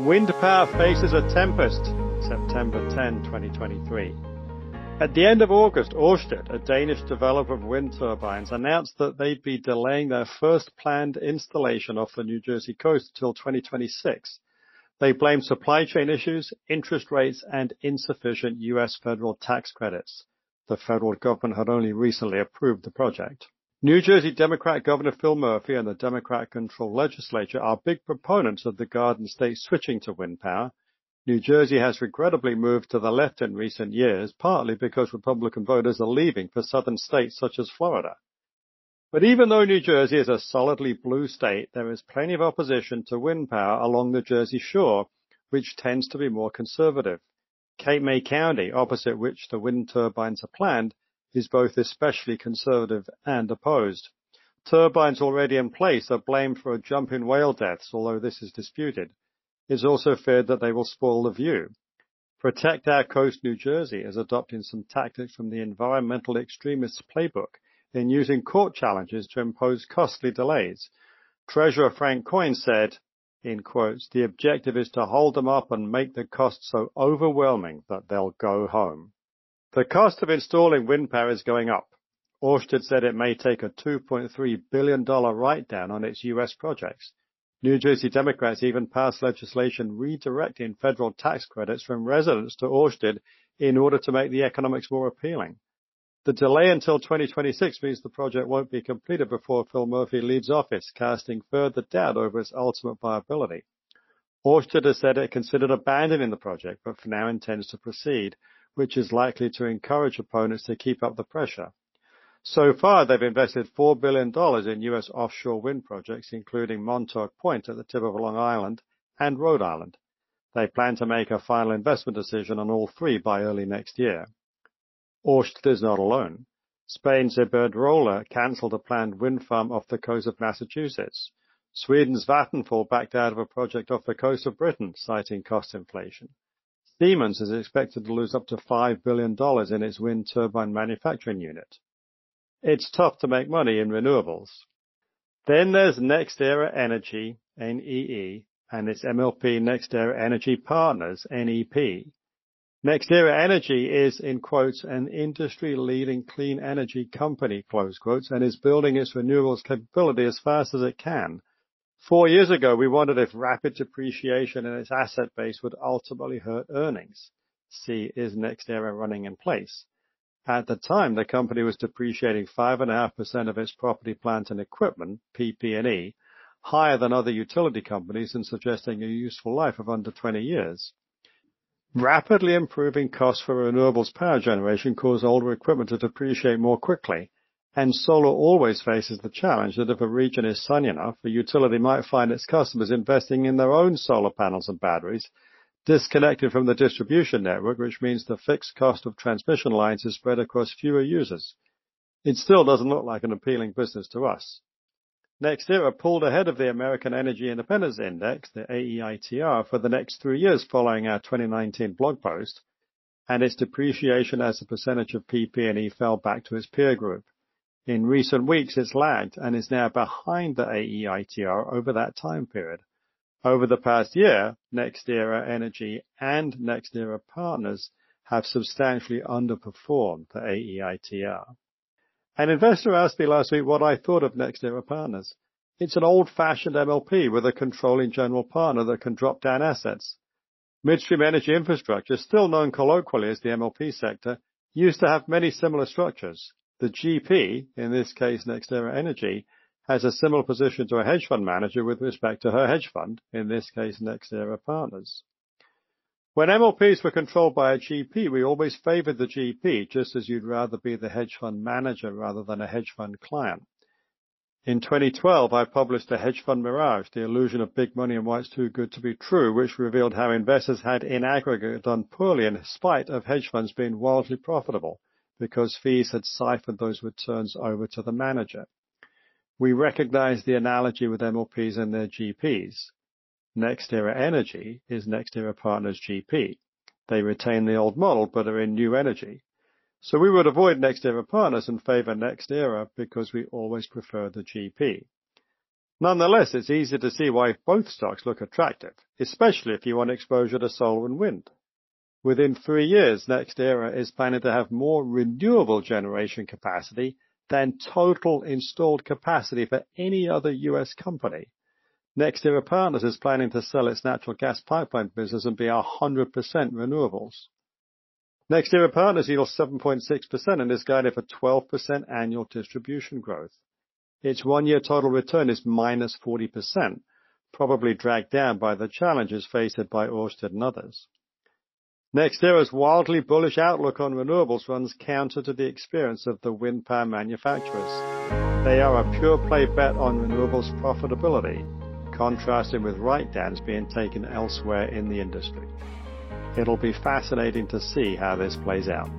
Wind power faces a tempest, September 10, 2023. At the end of August, Ørsted, a Danish developer of wind turbines, announced that they'd be delaying their first planned installation off the New Jersey coast until 2026. They blamed supply chain issues, interest rates, and insufficient U.S. federal tax credits. The federal government had only recently approved the project. New Jersey Democrat Governor Phil Murphy and the Democrat-controlled legislature are big proponents of the Garden State switching to wind power. New Jersey has regrettably moved to the left in recent years, partly because Republican voters are leaving for southern states such as Florida. But even though New Jersey is a solidly blue state, there is plenty of opposition to wind power along the Jersey shore, which tends to be more conservative. Cape May County, opposite which the wind turbines are planned, is both especially conservative and opposed. Turbines already in place are blamed for a jump in whale deaths, although this is disputed. It's also feared that they will spoil the view. Protect Our Coast New Jersey is adopting some tactics from the environmental extremists playbook in using court challenges to impose costly delays. Treasurer Frank Coyne said, in quotes, the objective is to hold them up and make the cost so overwhelming that they'll go home. The cost of installing wind power is going up. Ørsted said it may take a $2.3 billion write-down on its U.S. projects. New Jersey Democrats even passed legislation redirecting federal tax credits from residents to Ørsted in order to make the economics more appealing. The delay until 2026 means the project won't be completed before Phil Murphy leaves office, casting further doubt over its ultimate viability. Ørsted has said it considered abandoning the project, but for now intends to proceed which is likely to encourage opponents to keep up the pressure. So far, they've invested $4 billion in U.S. offshore wind projects, including Montauk Point at the tip of Long Island and Rhode Island. They plan to make a final investment decision on all three by early next year. Ørsted is not alone. Spain's Iberdrola cancelled a planned wind farm off the coast of Massachusetts. Sweden's Vattenfall backed out of a project off the coast of Britain, citing cost inflation. Siemens is expected to lose up to $5 billion in its wind turbine manufacturing unit. It's tough to make money in renewables. Then there's NextEra Energy, NEE, and its MLP NextEra Energy Partners, NEP. NextEra Energy is, in quotes, an industry-leading clean energy company, close quotes, and is building its renewables capability as fast as it can. Four years ago, we wondered if rapid depreciation in its asset base would ultimately hurt earnings. See, is NextEra running in place? At the time, the company was depreciating 5.5% of its property, plant, and equipment, PP&E, higher than other utility companies and suggesting a useful life of under 20 years. Rapidly improving costs for renewables power generation cause older equipment to depreciate more quickly, and solar always faces the challenge that if a region is sunny enough, a utility might find its customers investing in their own solar panels and batteries, disconnected from the distribution network, which means the fixed cost of transmission lines is spread across fewer users. It still doesn't look like an appealing business to us. NextEra pulled ahead of the American Energy Independence Index, the AEITR, for the next three years following our 2019 blog post, and its depreciation as a percentage of PP&E fell back to its peer group. In recent weeks, it's lagged and is now behind the AEITR over that time period. Over the past year, NextEra Energy and NextEra Partners have substantially underperformed the AEITR. An investor asked me last week what I thought of NextEra Partners. It's an old-fashioned MLP with a controlling general partner that can drop down assets. Midstream energy infrastructure, still known colloquially as the MLP sector, used to have many similar structures. The GP, in this case NextEra Energy, has a similar position to a hedge fund manager with respect to her hedge fund, in this case NextEra Partners. When MLPs were controlled by a GP, we always favored the GP, just as you'd rather be the hedge fund manager rather than a hedge fund client. In 2012, I published a hedge fund mirage, the illusion of big money and why it's too good to be true, which revealed how investors had in aggregate done poorly in spite of hedge funds being wildly profitable because fees had siphoned those returns over to the manager. We recognize the analogy with MLPs and their GPs. NextEra Energy is NextEra Partners GP. They retain the old model, but are in new energy. So we would avoid NextEra Partners and favor NextEra because we always prefer the GP. Nonetheless, it's easy to see why both stocks look attractive, especially if you want exposure to solar and wind. Within three years, NextEra is planning to have more renewable generation capacity than total installed capacity for any other U.S. company. NextEra Partners is planning to sell its natural gas pipeline business and be 100% renewables. NextEra Partners yields 7.6% and is guided for 12% annual distribution growth. Its one-year total return is -40%, probably dragged down by the challenges faced by Ørsted and others. NextEra's wildly bullish outlook on renewables runs counter to the experience of the wind power manufacturers. They are a pure play bet on renewables profitability, contrasting with write-downs being taken elsewhere in the industry. It'll be fascinating to see how this plays out.